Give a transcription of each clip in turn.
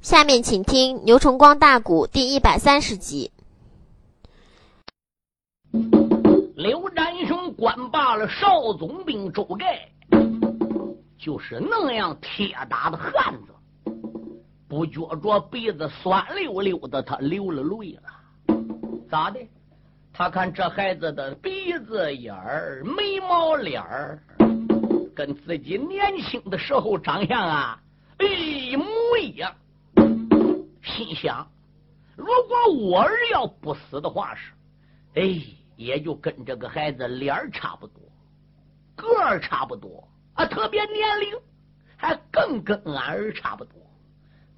下面请听《牛崇光大鼓》第一百三十集。刘占雄管罢了少总兵周盖，就是那样铁打的汉子，不觉着鼻子酸溜溜的，他流了泪了。咋的？他看这孩子的鼻子眼儿、眉毛脸儿，跟自己年轻的时候长相啊一模一样。心想：如果我儿要不死的话是，哎，也就跟这个孩子脸差不多，个儿差不多啊，特别年龄还更跟俺儿差不多。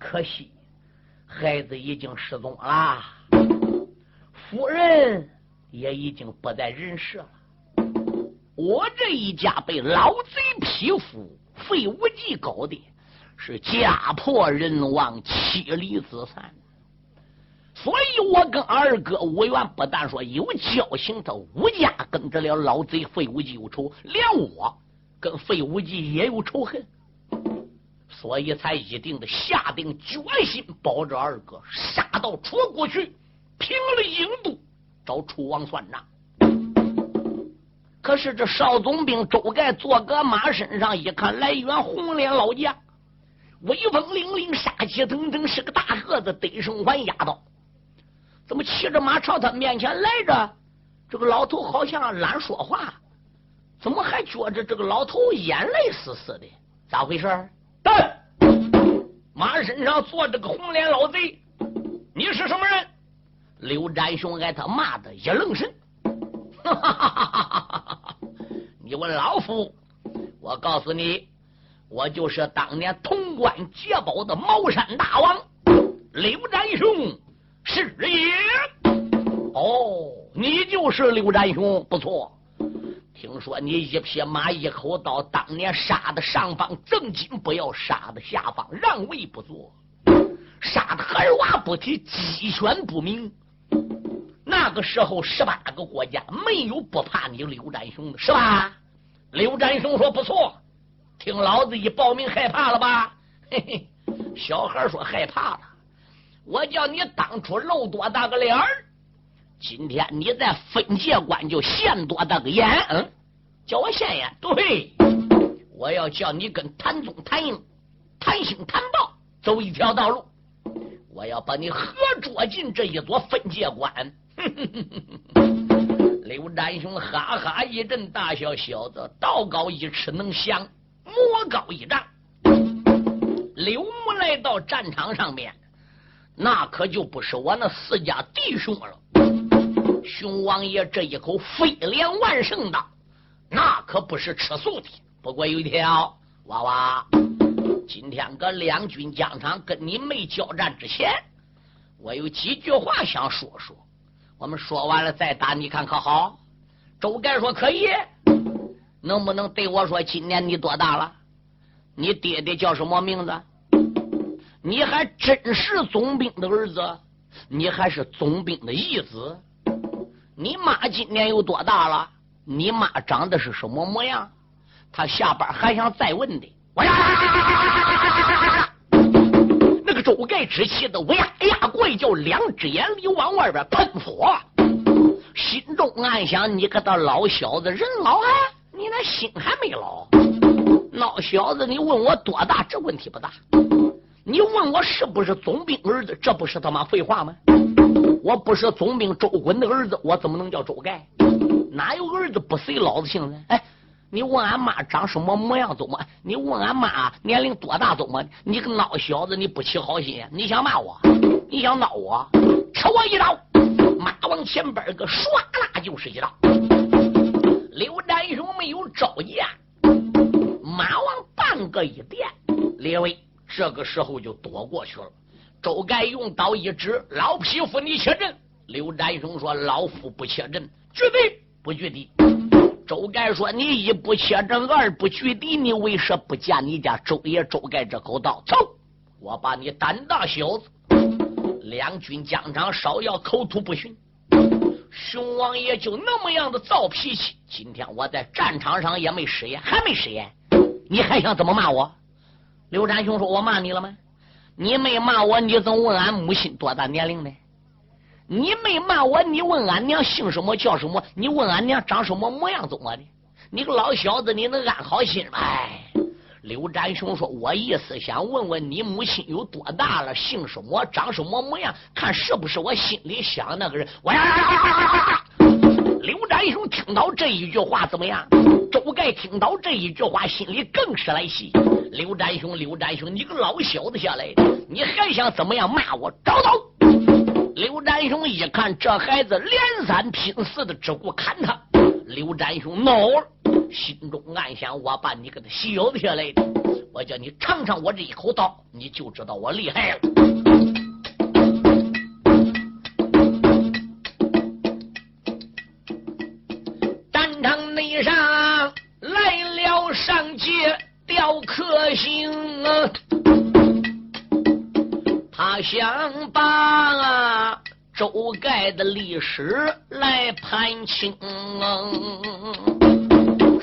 可惜孩子已经失踪了，夫人也已经不在人世了。我这一家被老贼匹夫，费无忌搞的。是家破人亡，妻离子散，所以我跟二哥吴元不但说有交情，他吴家跟这了老贼费无忌有仇，连我跟费无忌也有仇恨，所以才一定的下定决心保着二哥，杀到楚国去，平了印度，找楚王算账。可是这少总兵周盖坐个马身上，一看来远红脸老将。威风凛凛，杀气腾腾，是个大个子，得胜环压倒。怎么骑着马朝他面前来着？这个老头好像懒说话，怎么还觉着这个老头眼泪丝丝的？咋回事？对，马身上坐着个红脸老贼，你是什么人？刘占雄挨他骂的一愣神。哈哈哈哈哈哈！你问老夫，我告诉你。我就是当年潼关劫宝的茅山大王刘占雄，是也。哦，你就是刘占雄，不错。听说你一匹马一口刀，当年杀的上方正经不要，杀的下方让位不做，杀的儿娃不提，鸡犬不鸣。那个时候，十八个国家没有不怕你刘占雄的，是吧？刘占雄说：“不错。”听老子一报名，害怕了吧？嘿嘿，小孩说害怕了。我叫你当初露多大个脸儿，今天你在分界关就现多大个眼？嗯，叫我现眼？对，我要叫你跟谭宗、谭英、谭兴、谭豹走一条道路。我要把你合捉进这一座分界关。刘占雄哈哈一阵大笑，小子道高一尺，能降。魔高一丈，刘木来到战场上面，那可就不是我那四家弟兄了。熊王爷这一口飞廉万圣刀，那可不是吃素的。不过有一条，娃娃，今天搁两军疆场跟你没交战之前，我有几句话想说说。我们说完了再打，你看可好？周盖说可以。能不能对我说，今年你多大了？你爹爹叫什么名字？你还真是总兵的儿子？你还是总兵的义子？你妈今年有多大了？你妈长得是什么模样？他下班还想再问的。我呀，那个周盖之气的，我呀哎呀，怪叫两只眼里往外边喷火，心中暗想：你个的老小子，人老啊！你那心还没老，孬小子！你问我多大？这问题不大。你问我是不是总兵儿子？这不是他妈废话吗？我不是总兵周滚的儿子，我怎么能叫周盖？哪有儿子不随老子姓呢？哎，你问俺妈长什么模样？怎么？你问俺妈年龄多大？怎么？你个孬小子！你不起好心，你想骂我？你想闹我？吃我一刀！马往前边个唰啦就是一刀。刘占雄没有招架，马往半个一垫，列位这个时候就躲过去了。周盖用刀一指：“老匹夫，你切阵！”刘占雄说：“老夫不切阵，绝对不拒敌。”周盖说：“你一不切阵，二不拒敌，你为什不架你家周爷周盖这口刀？走，我把你胆大小子！两军疆场，稍要口吐不逊。”熊王爷就那么样的躁脾气，今天我在战场上也没食言，还没食言，你还想怎么骂我？刘占雄说：“我骂你了吗？你没骂我，你怎么问俺母亲多大年龄呢？你没骂我，你问俺娘姓什么叫什么？你问俺娘长什么模样怎么的？你个老小子，你能安好心吗？哎，刘占雄说：“我意思想问问你母亲有多大了，姓什么，长什么模样，看是不是我心里想那个人。”我呀！刘占雄听到这一句话怎么样？周盖听到这一句话，心里更是来气。刘占雄，刘占雄，你个老小子下来，你还想怎么样骂我？找到！刘占雄一看这孩子连三拼四的只顾砍他，刘占雄恼了，心中暗想：我把你给他削下来的，我叫你尝尝我这一口刀，你就知道我厉害了。战场内上来了上届雕刻星，他想把周盖的历史来盘清，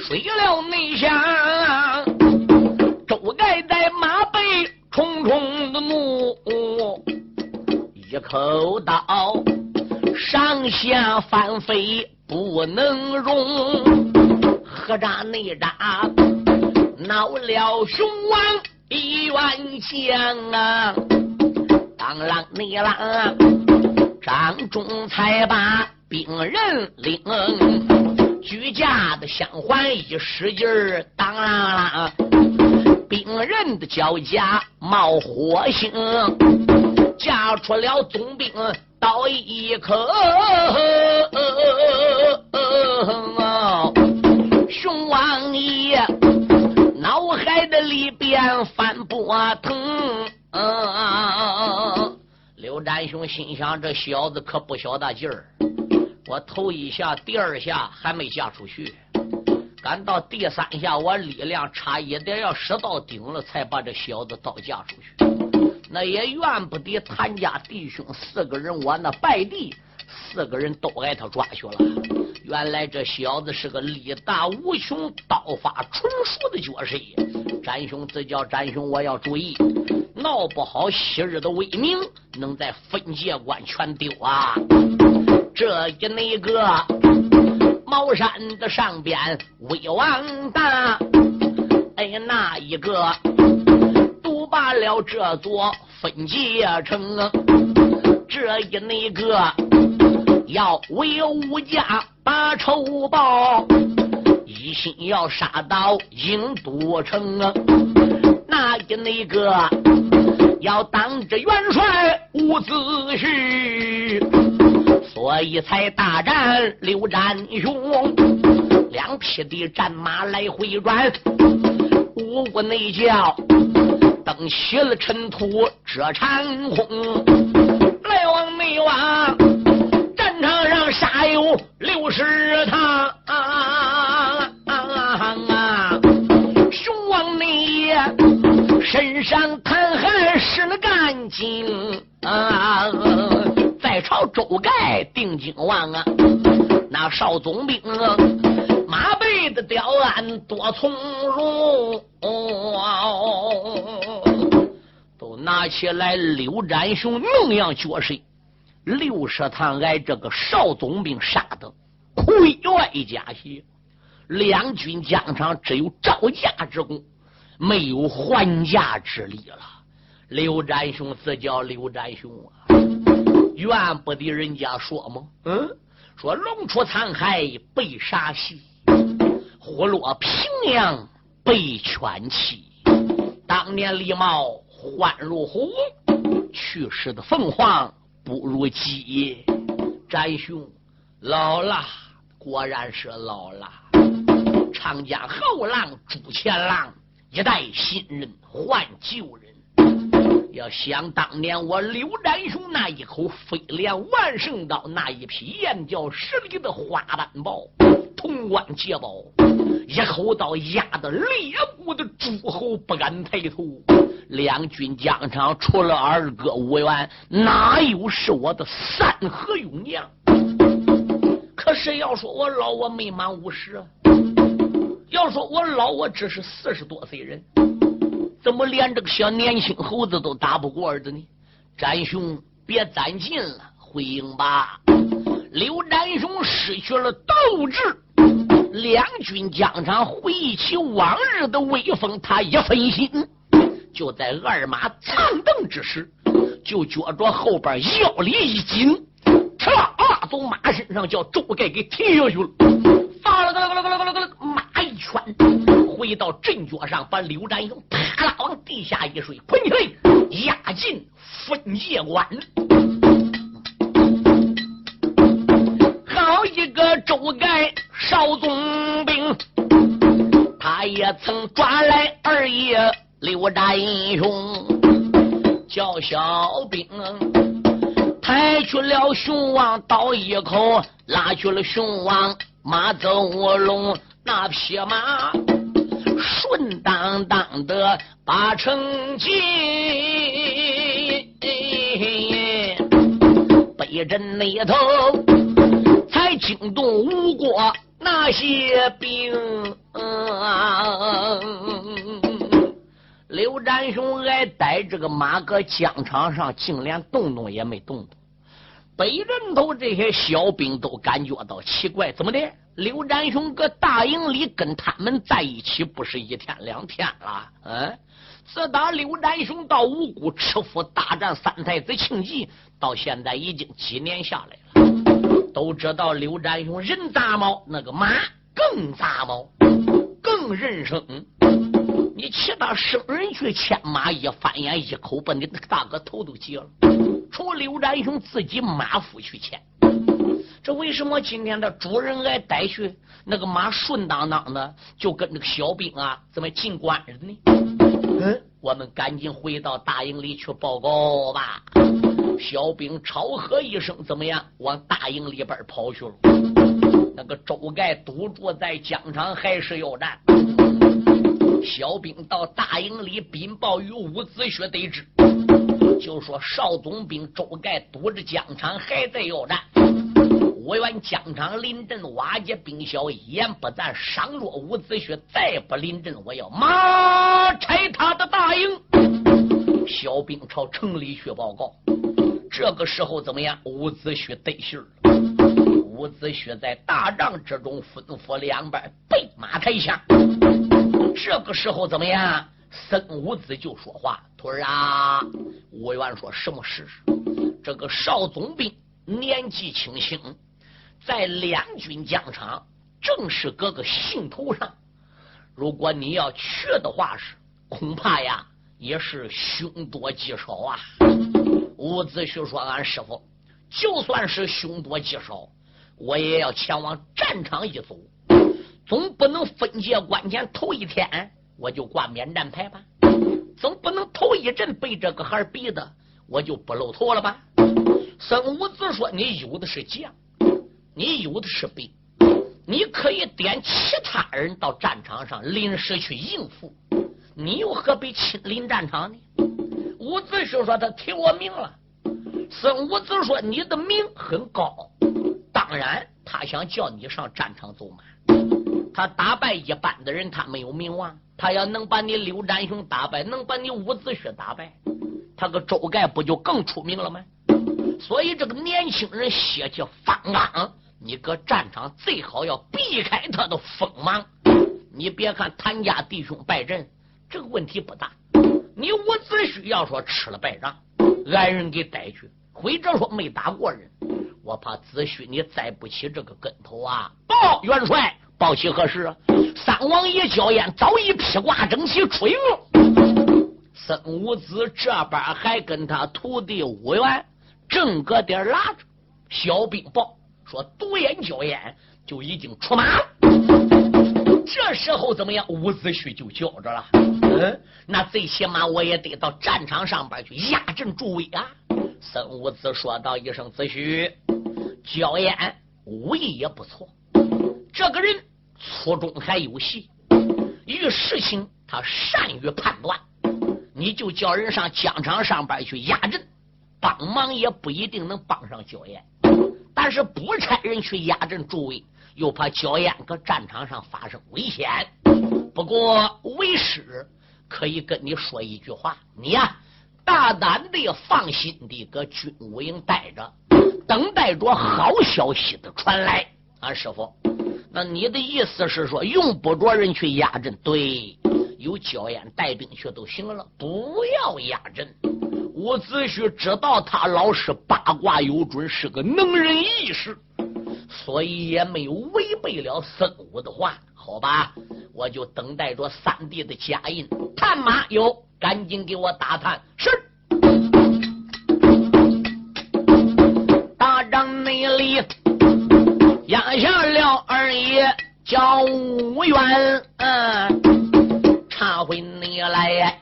谁料内想周盖在马背重重的怒，一口刀上下翻飞不能容，何扎内扎闹了雄王一员将啊！当啷你啷，张忠才把兵人领，举家的相环一使劲儿，当啷啷，兵人的脚甲冒火星，架出了总兵刀一口，熊王爷脑海的里边翻波腾。刘占雄心想：这小子可不小大劲儿。我头一下、第二下还没嫁出去，赶到第三下，我力量差一点要使到顶了，才把这小子刀架出去。那也怨不得谭家弟兄四个人，我那败弟四个人都挨他抓去了。原来这小子是个力大无穷、刀法纯熟的绝世。展兄，自叫展兄，我要注意。闹不好，昔日的威名能在分界关全丢啊！这一那个茅山的上边威王大，哎呀，那一个独霸了这座分界城啊，这一那个要为武家把仇报，一心要杀到郢都城啊！那一那个。要当着元帅伍子胥，所以才大战刘占雄。两匹的战马来回转，五谷内叫登起了尘土遮长空。来往内往，战场上杀有六十趟。雄王内身上淌汗湿了干净啊！朝周盖定睛望啊，那少总兵啊马背的雕鞍多从容，都拿起来刘占雄能样绝世六十堂挨这个少总兵杀的溃外加血，两军疆场只有招架之功。没有还价之力了。刘占雄自叫刘占雄啊，怨不得人家说吗？嗯，说龙出沧海被杀兮，虎落平阳被犬欺。当年李茂欢如虎，去世的凤凰不如鸡。展兄老了，果然是老了。长江后浪逐前浪。一代新人换旧人，要想当年我刘占雄那一口飞梁万圣刀，那一匹燕叫十里的花斑豹，潼关捷报，一口刀压得猎户的诸侯不敢抬头。两军疆场除了二哥吴元，哪有是我的三河勇将？可是要说我老，我没满五十。要说我老，我只是四十多岁人，怎么连这个小年轻猴子都打不过儿子呢？展雄，别攒劲了，回营吧。刘展雄失去了斗志，两军疆场回忆起往日的威风，他一分心，就在二马藏蹬之时，就觉着后边腰里一紧，哧啦从马身上叫周盖给踢下去了，发了个了个了个了个了，马一圈回到阵脚上，把刘占勇啪啦往地下一摔，捆起来压进分界关。一个周盖少总兵，他也曾抓来二爷刘占雄，叫小兵抬去了熊王刀一口，拉去了熊王马走龙那匹马，顺当当的把城进，北镇那头。才惊动吴国那些兵，刘占雄挨逮这个马搁疆场上，竟连动动也没动动。北人头这些小兵都感觉到奇怪，怎么的？刘占雄搁大营里跟他们在一起，不是一天两天了？嗯，自打刘占雄到五谷吃府大战三太子庆忌，到现在已经几年下来了。都知道刘占雄人杂毛，那个马更杂毛，更认生。你其他生人去牵马，一翻眼一口把你那个大哥头都截了。除刘占雄自己马夫去牵，这为什么今天的主人挨逮去，那个马顺当当的就跟那个小兵啊怎么进关了呢？嗯，我们赶紧回到大营里去报告吧。小兵超喝一声，怎么样？往大营里边跑去了。那个周盖堵住在疆场，还是要战。小兵到大营里禀报与伍子胥得知，就说少总兵周盖堵着疆场，还在要战。我愿疆场临阵，瓦解兵小，一言不赞。上若伍子胥再不临阵，我要马拆他的大营。小兵朝城里去报告。这个时候怎么样？伍子胥得信儿。伍子胥在大帐之中吩咐两边备马抬枪。这个时候怎么样？孙武子就说话：“徒儿啊，伍元说什么事？这个少总兵年纪轻轻，在两军疆场，正是搁个兴头上。如果你要去的话，是恐怕呀，也是凶多吉少啊。”伍子胥说：“俺师傅，就算是凶多吉少，我也要前往战场一走，总不能分界关前头一天我就挂免战牌吧？总不能头一阵被这个孩逼的，我就不露头了吧？”孙武子说：“你有的是将，你有的是兵，你可以点其他人到战场上临时去应付，你又何必亲临战场呢？”伍子胥说：“他提我名了。”孙武子说：“你的名很高，当然他想叫你上战场走马。他打败一般的人，他没有名望。他要能把你刘占雄打败，能把你伍子胥打败，他个周盖不就更出名了吗？所以这个年轻人血气方刚，你搁战场最好要避开他的锋芒。你别看谭家弟兄败阵，这个问题不大。”你伍子胥要说吃了败仗，挨人给逮去，或者说没打过人，我怕子胥你栽不起这个跟头啊！报元帅，报喜何事啊？三王爷焦烟早已披挂整齐出营了。孙武子这边还跟他徒弟武元正搁点拉着，小兵报说独眼焦烟就已经出马了。这时候怎么样？伍子胥就叫着了。嗯，那最起码我也得到战场上边去压阵助威啊！孙武子说道一声：“子胥，焦艳武艺也不错，这个人粗中还有细，遇事情他善于判断。你就叫人上疆场上边去压阵，帮忙也不一定能帮上焦艳。但是不差人去压阵助威。”又怕焦艳搁战场上发生危险，不过为师可以跟你说一句话，你呀，大胆的、放心的搁军武营待着，等待着好消息的传来。啊，师傅，那你的意思是说，用不着人去压阵？对，有焦烟带兵去都行了，不要压阵。伍子胥知道他老师八卦有准，是个能人异士，所以也没有违背了孙武的话。好吧，我就等待着三弟的家印。探马有，赶紧给我打探。是，大帐内里。压下了二爷叫武元，查回你来，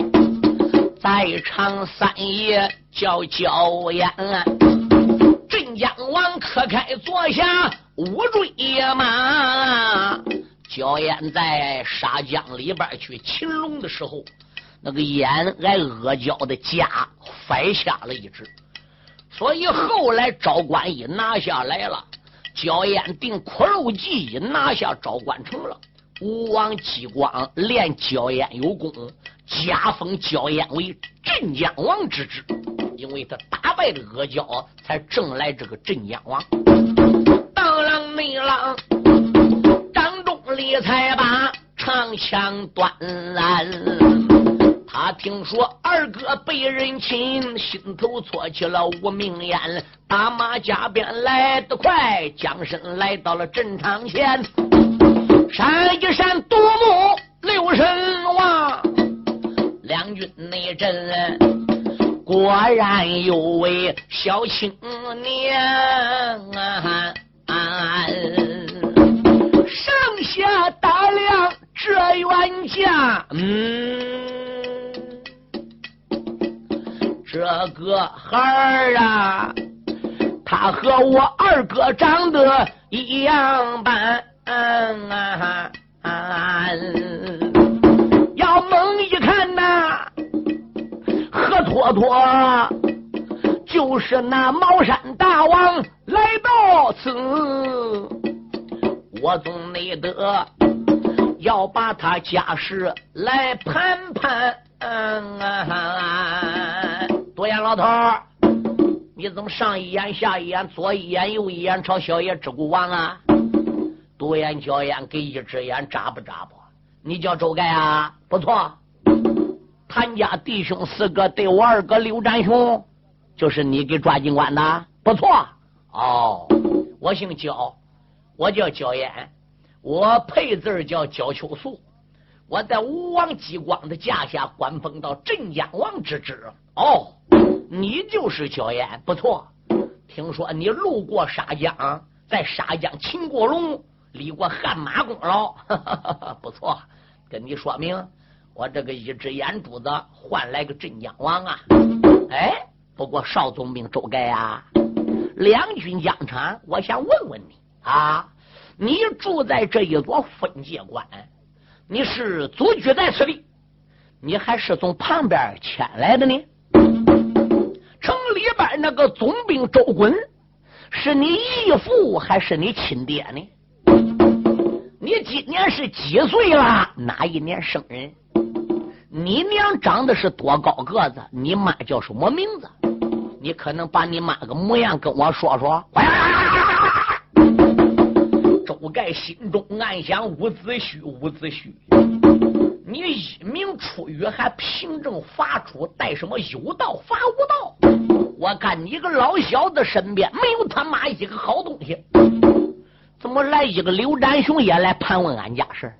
在场三爷叫焦烟，镇江王可开坐下五追马。焦烟在沙江里边去擒龙的时候，那个眼挨阿胶的夹摔下了一只，所以后来赵关一拿下来了。焦烟定苦肉计拿下昭关城了，吴王姬光连焦烟有功，加封焦烟为镇江王之职，因为他打败了阿胶，才挣来这个镇江王。当啷内啷，张仲立才把长枪端来。他听说二哥被人擒，心头搓起了无名烟，打马加鞭来得快，将身来到了阵场前，闪一闪独目六神望，两军内阵果然有位小青年，啊。上下打量这冤家，嗯。这个孩儿啊，他和我二哥长得一样般，嗯，啊要猛一看呐，何托托就是那茅山大王来到此，我总没得要把他家事来盘盘。嗯多眼老头儿，你怎么上一眼下一眼，左一眼右一眼，朝小爷只顾望啊？独眼焦眼给一只眼眨不眨不？你叫周盖啊？不错，谭家弟兄四个对我二哥刘占雄，就是你给抓进关的？不错。哦，我姓焦，我叫焦烟，我配字叫焦秋素。我在吴王姬光的驾下官封到镇江王之职。哦。你就是焦烟，不错。听说你路过沙江，在沙江擒过龙，立过汗马功劳，不错。跟你说明，我这个一只眼珠子换来个镇江王啊！哎，不过少总兵周盖啊，两军疆场，我想问问你啊，你住在这一座分界关，你是祖居在此地，你还是从旁边迁来的呢？城里边那个总兵周衮，是你义父还是你亲爹呢？你今年是几岁了？哪一年生人？你娘长得是多高个子？你妈叫什么名字？你可能把你妈个模样跟我说说。周盖心中暗想：伍子胥，伍子胥，你一名出狱还凭证发出，带什么有道法无道？我看你个老小子身边没有他妈一个好东西，怎么来一个刘占雄也来盘问俺家事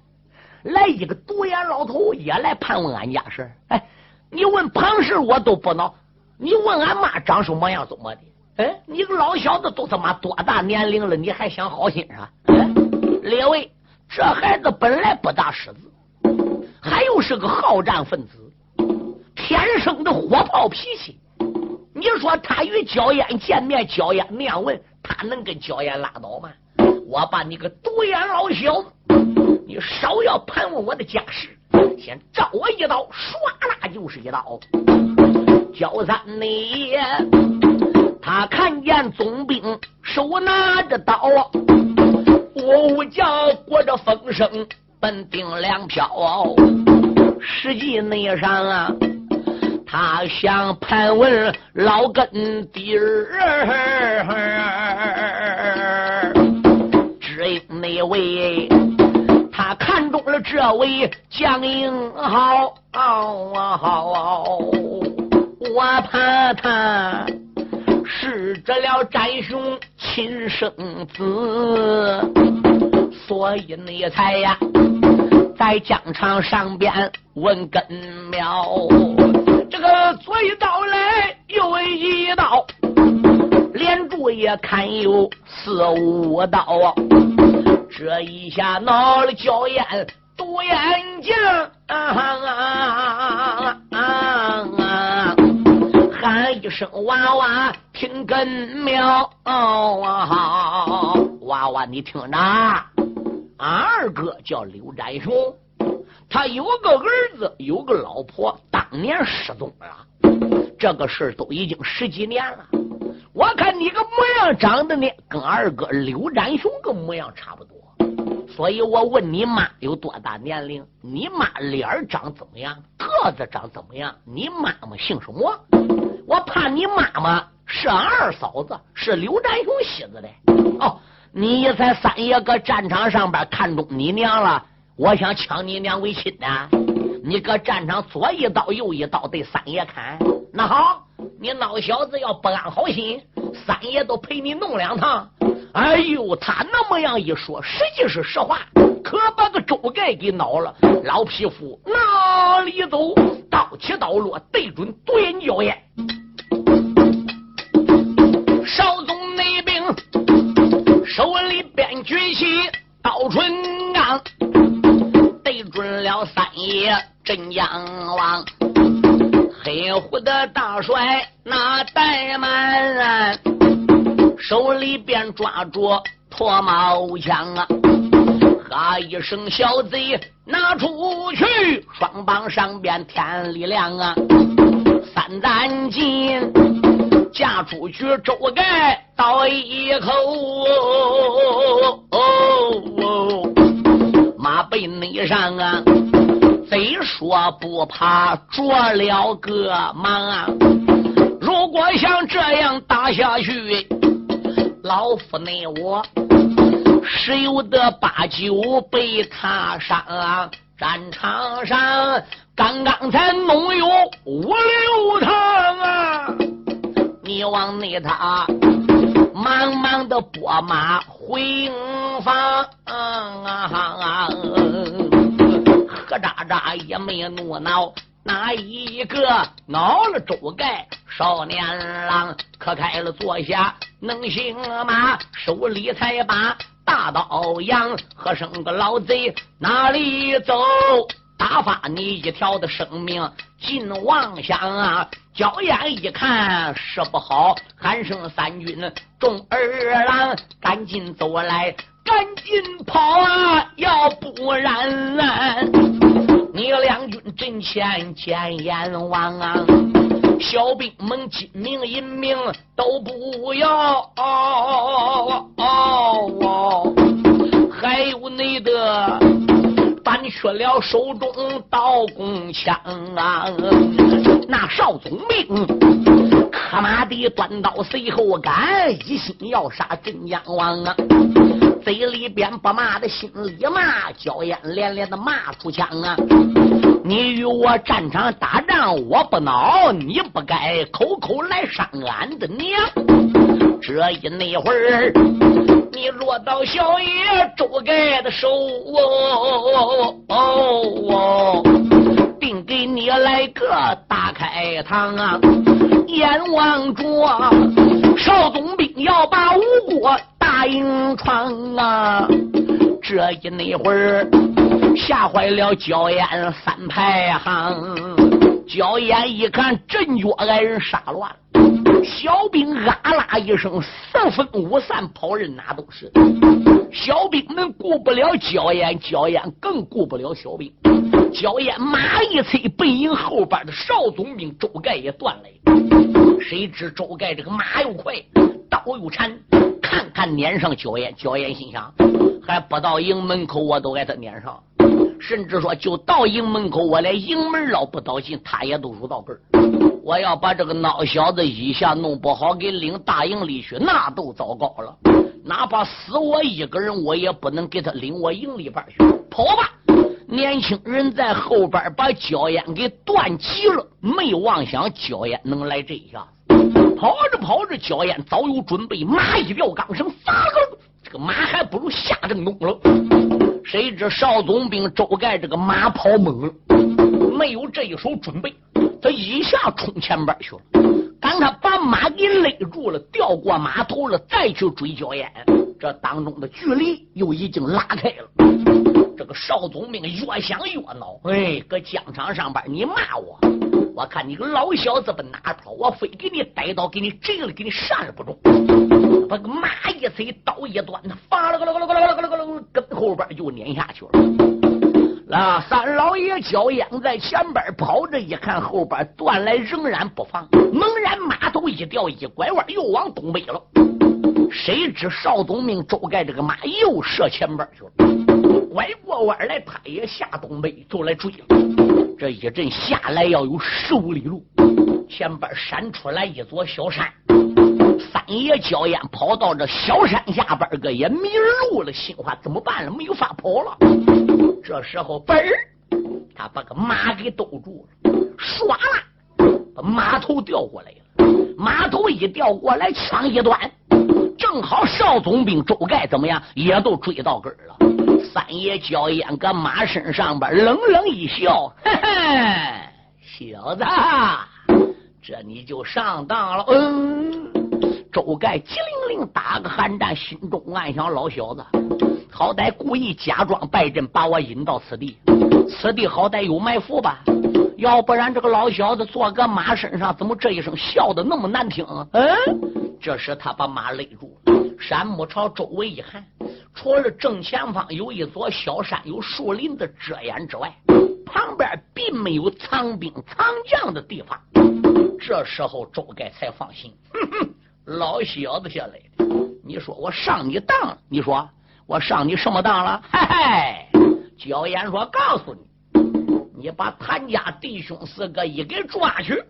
来一个独眼老头也来盘问俺家事哎，你问庞氏我都不恼，你问俺妈长什么样怎么的？哎，你个老小子都他妈多大年龄了，你还想好心啥？列位，这孩子本来不大识字。还又是个好战分子，天生的火爆脾气。你说他与焦烟见面，焦烟那样问，他能跟焦烟拉倒吗？我把你个独眼老小子，你少要盘问我的家事，先照我一刀，唰啦就是一刀。焦三你，他看见总兵手拿着刀，呜呜叫裹着风声。奔定粮票，实际内上啊，他想盘问老根底儿，只因那位他看中了这位江英豪，我怕他了战兄亲生子，所以你才呀。在疆场上边问根苗，这个左一刀来，右一刀，连住也看有四五刀啊，这一下闹了娇艳独眼睛，啊。喊一声娃娃听根苗，娃娃你听着。俺二哥叫刘占雄，他有个儿子，有个老婆，当年失踪了。这个事都已经十几年了。我看你个模样长得呢，跟二哥刘占雄个模样差不多。所以我问你妈有多大年龄？你妈脸长怎么样？个子长怎么样？你妈妈姓什么？我怕你妈妈是二嫂子，是刘占雄媳子的。哦。你才三爷搁战场上边看中你娘了，我想抢你娘为亲呢。你搁战场左一刀右一刀对三爷砍，那好，你孬小子要不安好心，三爷都陪你弄两趟。哎呦，他那么样一说，实际是实话，可把个周盖给恼了。老匹夫哪里走？刀起刀落，对准独眼娇艳。春钢，对准了三爷镇江王，黑虎的大帅那怠慢，手里边抓着脱毛枪啊！哈一声，小贼拿出去，双棒上边天力亮啊！三担金。嫁出去，周盖倒一口，哦哦马背内上啊，贼说不怕着了个忙啊！如果像这样打下去，老夫内我十有的八九被他伤啊！战场上刚刚才弄有五六趟啊！你往内他忙忙的拨马回营房，何喳喳也没怒恼，哪一个恼了周盖少年郎？可开了坐下能行吗？手里才把大刀扬，和生个老贼哪里走？打发你一条的生命尽妄想啊！娇眼一看是不好，喊声三军众儿郎，赶紧走来，赶紧跑啊！要不然，你两军阵前见阎王啊！小兵们金命银命都不要，还有你的。翻去了手中刀弓枪啊！那少总兵可马的端刀随后赶，一心要杀镇江王啊！嘴里边不骂的，心里骂，娇艳连连的骂出枪啊！你与我战场打仗，我不恼，你不该口口来伤俺的娘。这一那会儿。你落到小爷周盖的手哦哦哦，定给你来个大开膛啊！眼望着少总兵要把吴国大营闯啊！这一那会儿吓坏了焦艳三排行，焦艳一看阵脚挨人杀乱。小兵啊啦一声，四分五散，跑人哪都是。小兵们顾不了焦烟，焦烟更顾不了小兵。焦烟马一催，背影后边的少总兵周盖也断了。谁知周盖这个马又快，刀又缠，看看撵上焦烟。焦烟心想，还不到营门口，我都给他撵上。甚至说就到营门口，我连营门捞不到进，他也都入到根儿。我要把这个孬小子一下弄不好，给领大营里去，那都糟糕了。哪怕死我一个人，我也不能给他领我营里边去。跑吧！年轻人在后边把焦烟给断急了，没妄想焦烟能来这一下。跑着跑着，焦烟早有准备，马一撂钢绳，撒了。这个马还不如下正东了。谁知少总兵周盖这个马跑懵了，没有这一手准备，一下冲前边去了。当他把马给勒住了，掉过马头了，再去追焦烟，这当中的距离又已经拉开了。这个少总兵越想越恼，哎，搁疆场上边你骂我，我看你个老小子奔哪跑，我非给你逮到，给你震了，给你扇了不中。把个马一催，刀一端，发了个了个了个了个了个了，跟后边就撵下去了。那三老爷脚烟在前边跑着，一看后边断来，仍然不放，猛然马头一掉，一拐弯又往东北了。谁知少总兵周盖这个马又射前边去了，拐过弯来，他也下东北就来追了。这一阵下来要有十五里路，前边闪出来一座小山。三爷脚烟跑到这小山下边个也迷路了，心话怎么办了？没有法跑了。这时候嘣，他把个马给兜住了，唰啦，把马头调过来了。马头一调过来，枪一端。正好少总兵周盖怎么样，也都追到根儿了。三爷焦烟搁马身上边冷冷一笑：“嘿嘿，小子，这你就上当了。”嗯，周盖机灵灵打个寒战，心中暗想：老小子，好歹故意假装败阵，把我引到此地，此地好歹有埋伏吧？要不然这个老小子坐个马身上，怎么这一声笑的那么难听？嗯。这时他把马勒住了，山木朝周围一看，除了正前方有一座小山、有树林的遮掩之外，旁边并没有藏兵藏将的地方。这时候周盖才放心。哼哼，老小子下来的，你说我上你当？你说我上你什么当了？嘿嘿，焦岩说：“告诉你，你把谭家弟兄四个一给抓去，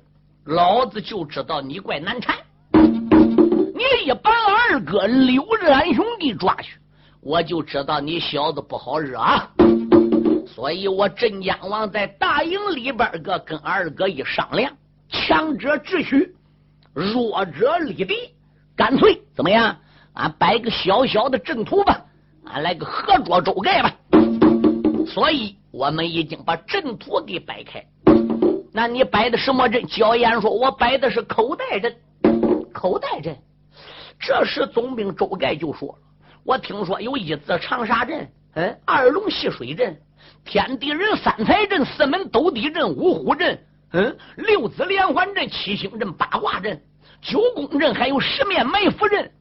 老子就知道你怪难缠。”你一把二哥刘着俺兄弟抓去，我就知道你小子不好惹啊！所以我镇江王在大营里边个跟二哥一商量，强者秩序，弱者立地，干脆怎么样？俺摆个小小的阵图吧，俺来个合捉周盖吧。所以我们已经把阵图给摆开。那你摆的什么阵？焦岩说：“我摆的是口袋阵，口袋阵。”这时，总兵周盖就说：“我听说有一字长沙阵，嗯，二龙戏水阵，天地人三才阵，四门斗地阵，五虎阵，嗯，六子连环阵，七星阵，八卦阵，九宫阵，还有十面埋伏阵。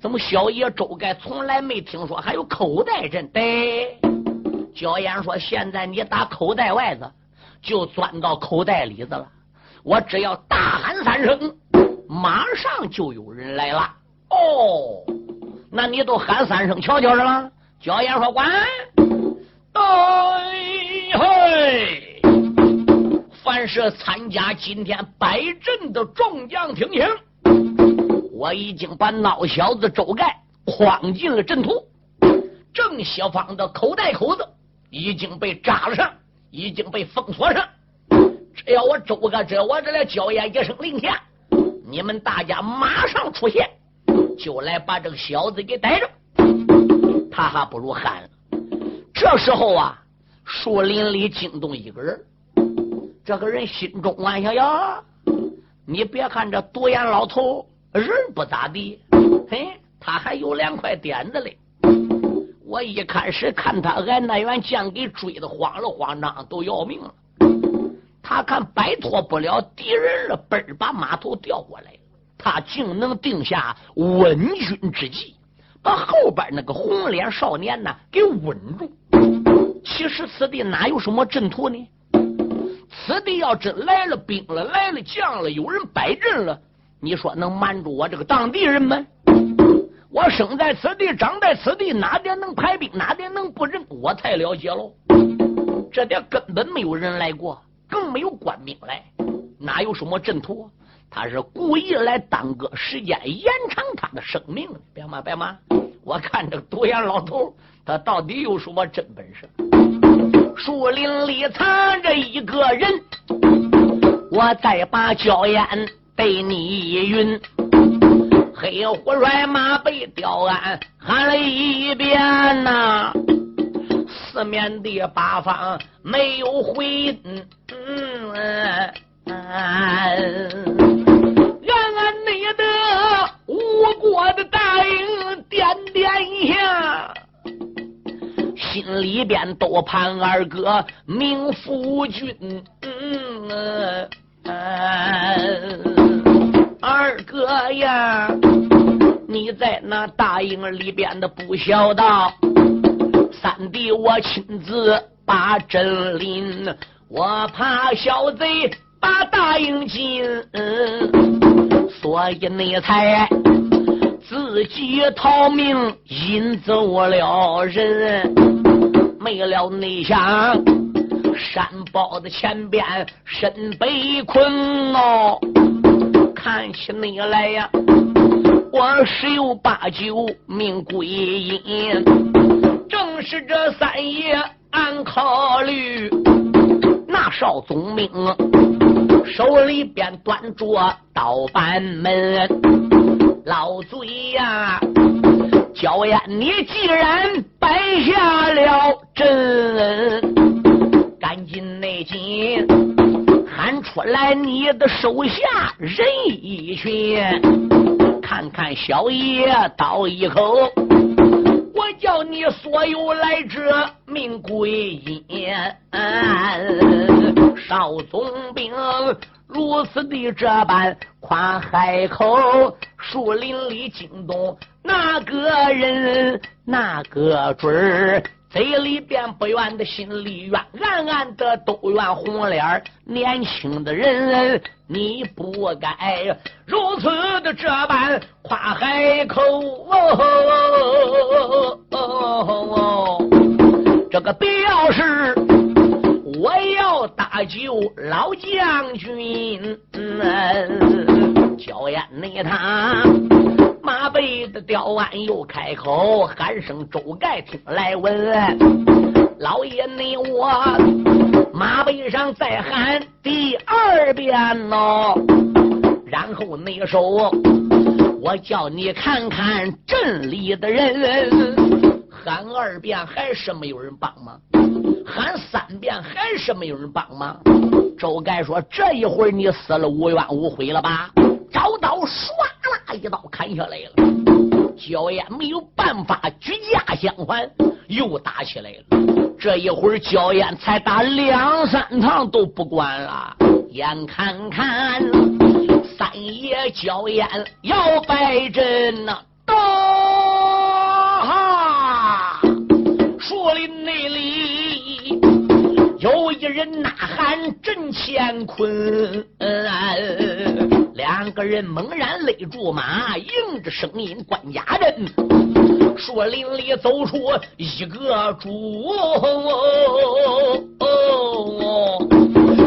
怎么小爷周盖从来没听说还有口袋阵？对，焦岩说：现在你打口袋外子，就钻到口袋里子了。我只要大喊三声，马上就有人来了。”哦，那你都喊三声瞧瞧是吧？焦岩说：“管，哎嘿！凡是参加今天摆阵的众将听听，我已经把孬小子周盖框进了阵图，正下方的口袋口子已经被扎了上，已经被封锁上。只要我周盖，只要我这来焦烟一声令下，你们大家马上出现。”就来把这个小子给逮着，他还不如喊。这时候啊，树林里惊动一个人，这个人心中暗想：呀，你别看这独眼老头人不咋地，嘿，他还有两块点子嘞。我一开始看他挨那员将给追的慌了慌张，都要命了。他看摆脱不了敌人了，嘣儿把马头调过来。他竟能定下稳军之计，把后边那个红脸少年呢给稳住。其实此地哪有什么阵图呢？此地要真来了兵了，来了将了，有人摆阵了，你说能瞒住我这个当地人吗？我生在此地，长在此地，哪点能排兵，哪点能布阵？我太了解喽。这点根本没有人来过，更没有官兵来，哪有什么阵图？他是故意来耽搁时间，延长他的生命。别骂别骂，我看这个独眼老头，他到底有什么真本事？树林里藏着一个人，我再把娇烟对你一晕。黑虎帅马被吊鞍喊了一遍呐，四面的八方没有回音。嗯嗯俺俺你的吴国的大营点点下，心里边都盼二哥明夫君。嗯二哥呀，你在那大营里边的不孝道，三弟我亲自把阵领，我怕小贼。把大营进，所以你才自己逃命，引走了人。没了内想，包子前边身被困哦。看起你来呀，我十有八九命归阴。正是这三爷俺考虑，那少总命。手里边端着刀板门，老贼呀，焦烟，你既然摆下了阵，紧喊出来你的手下人一群，看看小爷倒一口，我叫你所有来者命归阴。少总兵如此的这般夸海口，树林里惊动那个人，那个准儿嘴里边不愿的，心里怨，暗暗的都怨红脸年轻的人，你不该如此的这般夸海口。这个必要是。我要搭救老将军，嗯焦烟内他马背的吊鞍又开口喊声：“周盖听来闻，老爷你我马背上再喊第二遍喽。”然后那手我叫你看看镇里的人，喊二遍还是没有人帮忙。喊三遍还是没有人帮忙。周盖说：“这一会儿你死了无怨无悔了吧？”找刀唰一刀砍下来了。焦艳没有办法举家相还，又打起来了。这一会儿焦艳才打两三趟都不管了。眼看看三爷焦艳要败阵呐，到哈树林内。人呐喊震乾坤，两个人猛然勒住马，迎着声音关家人。树林里走出一个猪，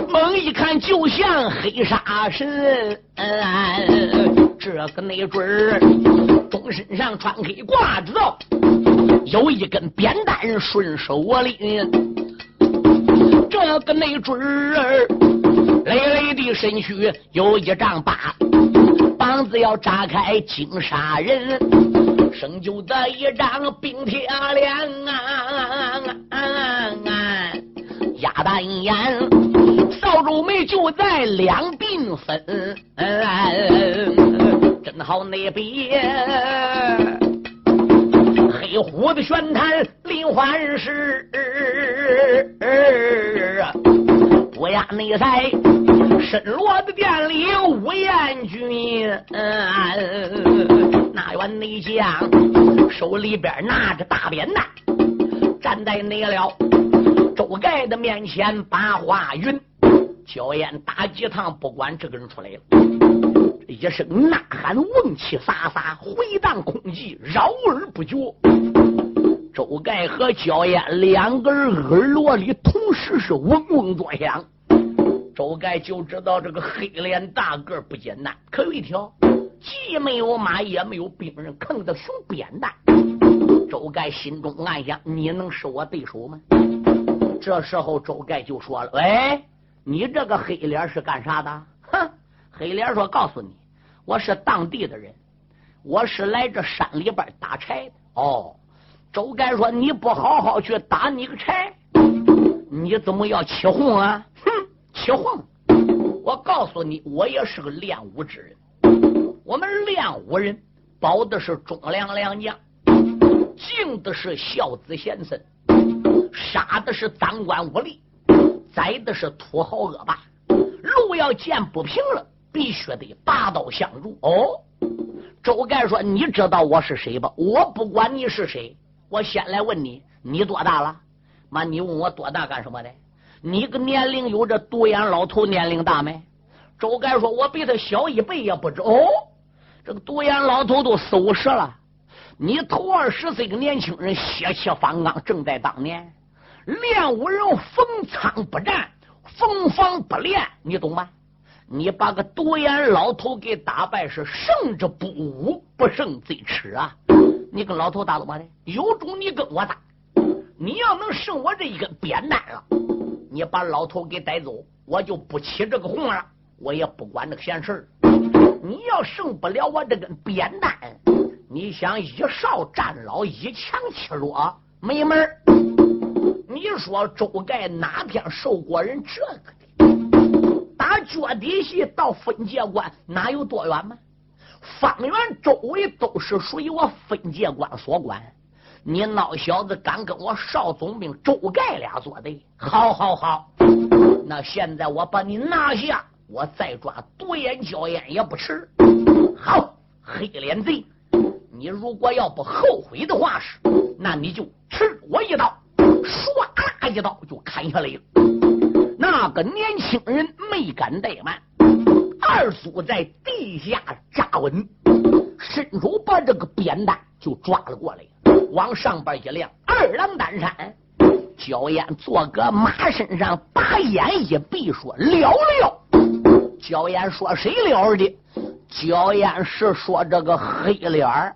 猛一看就像黑沙神。这个没准儿，钟身上穿黑褂子，有一根扁担顺手拎。这个没准儿，累累的身躯有一丈八，膀子要扎开金杀人，生就得一张冰铁脸啊！鸭蛋眼，扫帚眉就在两鬓分，真好那边。黑虎的玄坛林欢事，乌鸦内在深罗的殿里吴彦君，那员内将手里边拿着大扁担，站在内了周盖的面前把话云，焦烟打几趟不管这个人出来了。一声呐喊，瓮气飒飒，回荡空气，绕而不绝。周盖和焦烟两个人耳朵里同时是嗡嗡作响。周盖就知道这个黑脸大个不简单，可有一条，既没有马，也没有兵人，坑的熊扁担。周盖心中暗想：你能是我对手吗？这时候，周盖就说了：“喂，你这个黑脸是干啥的？”哼，黑脸说：“告诉你，我是当地的人，我是来这山里边打柴的。”哦，周干说：“你不好好去打你个柴，你怎么要起哄啊？”哼，起哄！我告诉你，我也是个练武之人。我们练武人保的是忠良良将。敬的是孝子贤孙，杀的是赃官污吏，宰的是土豪恶霸。路要见不平了，必须得拔刀相助。哦，周盖说：“你知道我是谁吧？我不管你是谁，我先来问你，你多大了？妈，你问我多大干什么的？你个年龄有这独眼老头年龄大没？”周盖说：“我比他小一辈也不止。”哦，这个独眼老头都四五十了。你头二十岁个年轻人血气方刚，正在当年。练武人逢仓不战，逢防不练，你懂吗？你把个独眼老头给打败，是胜之不武，不胜最耻啊！你跟老头打怎么的？有种你跟我打！你要能胜我这一根扁担了，你把老头给带走，我就不起这个哄了，我也不管这个闲事你要胜不了我这根扁担。你想一少战老，一强欺弱，没门你说周盖哪天受过人这个的？打脚底细到分界关哪有多远吗？方圆周围都是属于我分界关所管。你孬小子敢跟我少总兵周盖俩作对？好好好，那现在我把你拿下，我再抓独眼焦烟也不迟。好，黑脸贼！你如果要不后悔的话是，那你就吃我一刀，唰啦一刀就砍下来了。那个年轻人没敢怠慢，二叔在地下扎稳，伸手把这个扁担就抓了过来，往上边一亮，二郎担山，焦烟坐个马身上，把眼一闭，说了了。焦烟说谁了的？焦烟是说这个黑脸。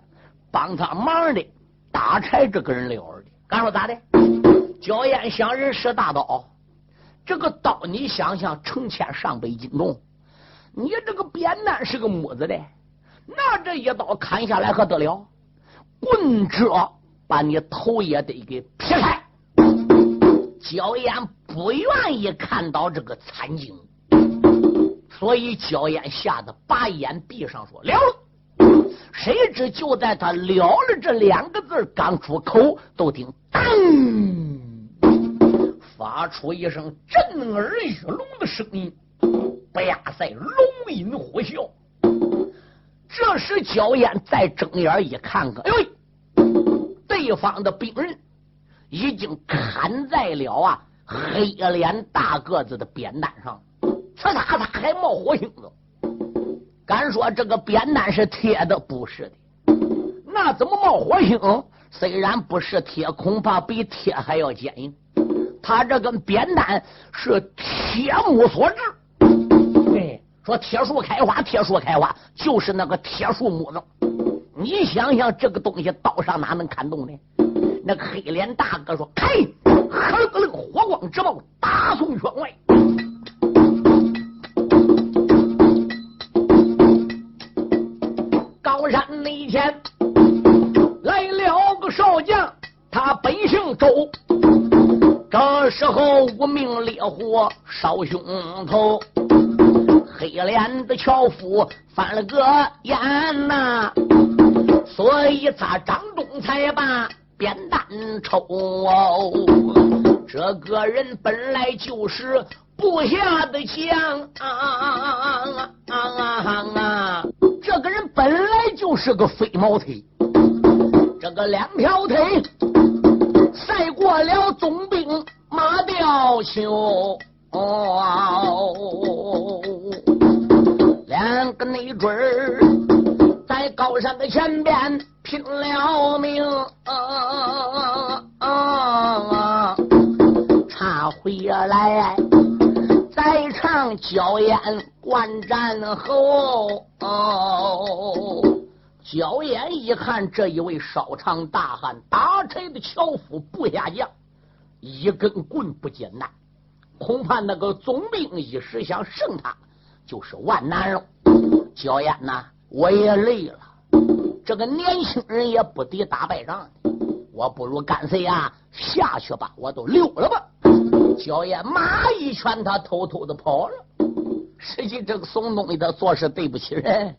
帮他忙的打柴这个人了的，敢说咋的？焦烟想人使大刀，这个刀你想想，成千上百斤重，你这个扁担是个木子的，那这一刀砍下来可得了？棍者把你头也得给劈开。焦烟不愿意看到这个惨景，所以焦烟吓得把眼闭上，说了。谁知就在他了了这两个字刚出口，都听当，发出一声震耳欲聋的声音，不亚赛龙吟虎啸。这时焦烟再睁眼一看，看，哎呦，对方的兵人已经砍在了啊黑脸大个子的扁担上，呲嚓嚓还冒火星子。敢说这个扁担是铁的？不是的，那怎么冒火星？虽然不是铁，恐怕比铁还要坚硬。他这根扁担是铁木所制。说铁树开花，铁树开花就是那个铁树木子。你想想，这个东西刀上哪能砍动呢？那个黑脸大哥说：“开！”呵楞火光直冒，大宋圈外。高山那天来了个少将，他本姓周。这时候无名烈火烧胸头，黑脸的樵夫翻了个眼呐，所以他张东才把扁担抽。这个人本来就是部下的将啊啊啊啊啊啊！这个人本来就是个飞毛腿，这个两条腿赛过了总兵马吊球，两个内准儿在高山的前边拼了命，啊啊啊！回来，在场娇艳观战后。焦眼一看，这一位稍长大汉打柴的樵夫部下将，一根棍不简单，恐怕那个总兵一时想胜他，就是万难了。焦眼呐，我也累了，这个年轻人也不敌打败仗，我不如干脆啊下去吧，我都溜了吧。焦眼马一拳，他偷偷的跑了。实际这个宋东西他做事对不起人。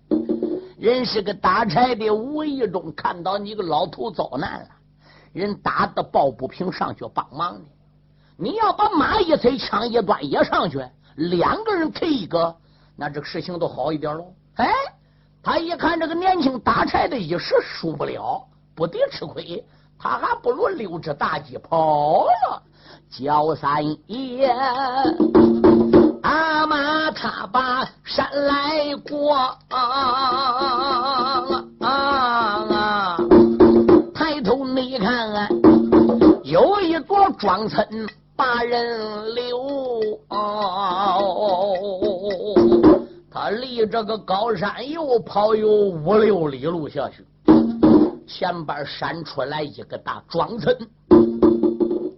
人是个打柴的，无意中看到你个老头遭难了，人打的抱不平，上去帮忙的。你要把马一催，枪一端也上去，两个人推一个，那这个事情都好一点喽。哎，他一看这个年轻打柴的，一时输不了，不得吃亏，他还不如溜之大吉跑了。焦三爷。阿妈，他把山来过啊啊，抬头你看，有一座庄村把人留。他离这个高山又跑有五六里路下去，前边闪出来一个大庄村。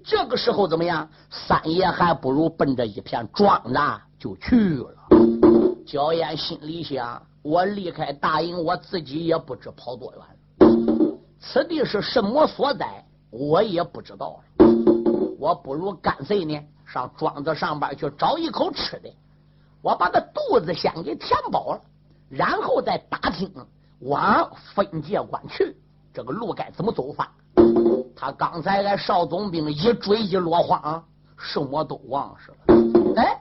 这个时候怎么样？三爷还不如奔着一片庄子就去了。焦烟心里想：我离开大营，我自己也不知跑多远。此地是什么所在，我也不知道了。我不如干脆呢，上庄子上边去找一口吃的，我把他肚子先给填饱了，然后再打听往分界关去，这个路该怎么走法。他刚才俺少总兵一追一落荒，什么都忘事了。哎，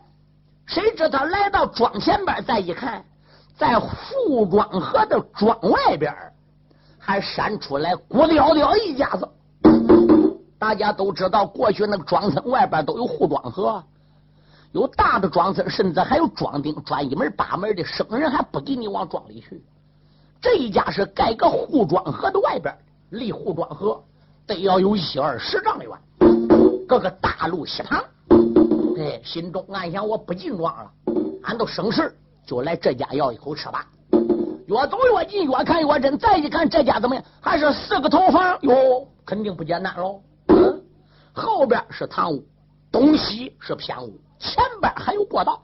谁知他来到庄前边，再一看，在护庄河的庄外边，还闪出来郭雕雕一家子。大家都知道，过去那个庄村外边都有护庄河，有大的庄子，甚至还有庄丁专一门八门的生人，还不给你往庄里去。这一家是盖个护庄河的外边，离护庄河。得要有一二十丈远，各个大路西旁。哎，心中暗想：我不进庄了，俺都省事，就来这家要一口吃吧。越走越近，越看越真。再一看，这家怎么样？还是四个头房哟，肯定不简单喽。后边是堂屋，东西是偏屋，前边还有过道。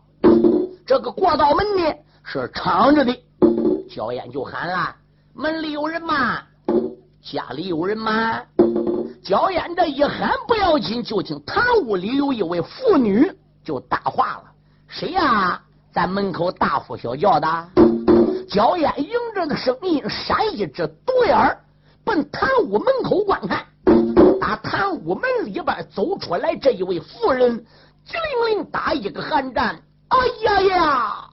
这个过道门呢是敞着的。焦烟就喊了：“门里有人吗？家里有人吗？”焦烟这一喊不要紧，就听堂屋里有一位妇女就搭话了：“谁呀？在门口大呼小叫的？”焦烟迎着个声音，闪一只独眼儿奔堂屋门口观看。打堂屋门里边走出来这一位妇人，激灵灵打一个寒战：“哎呀呀！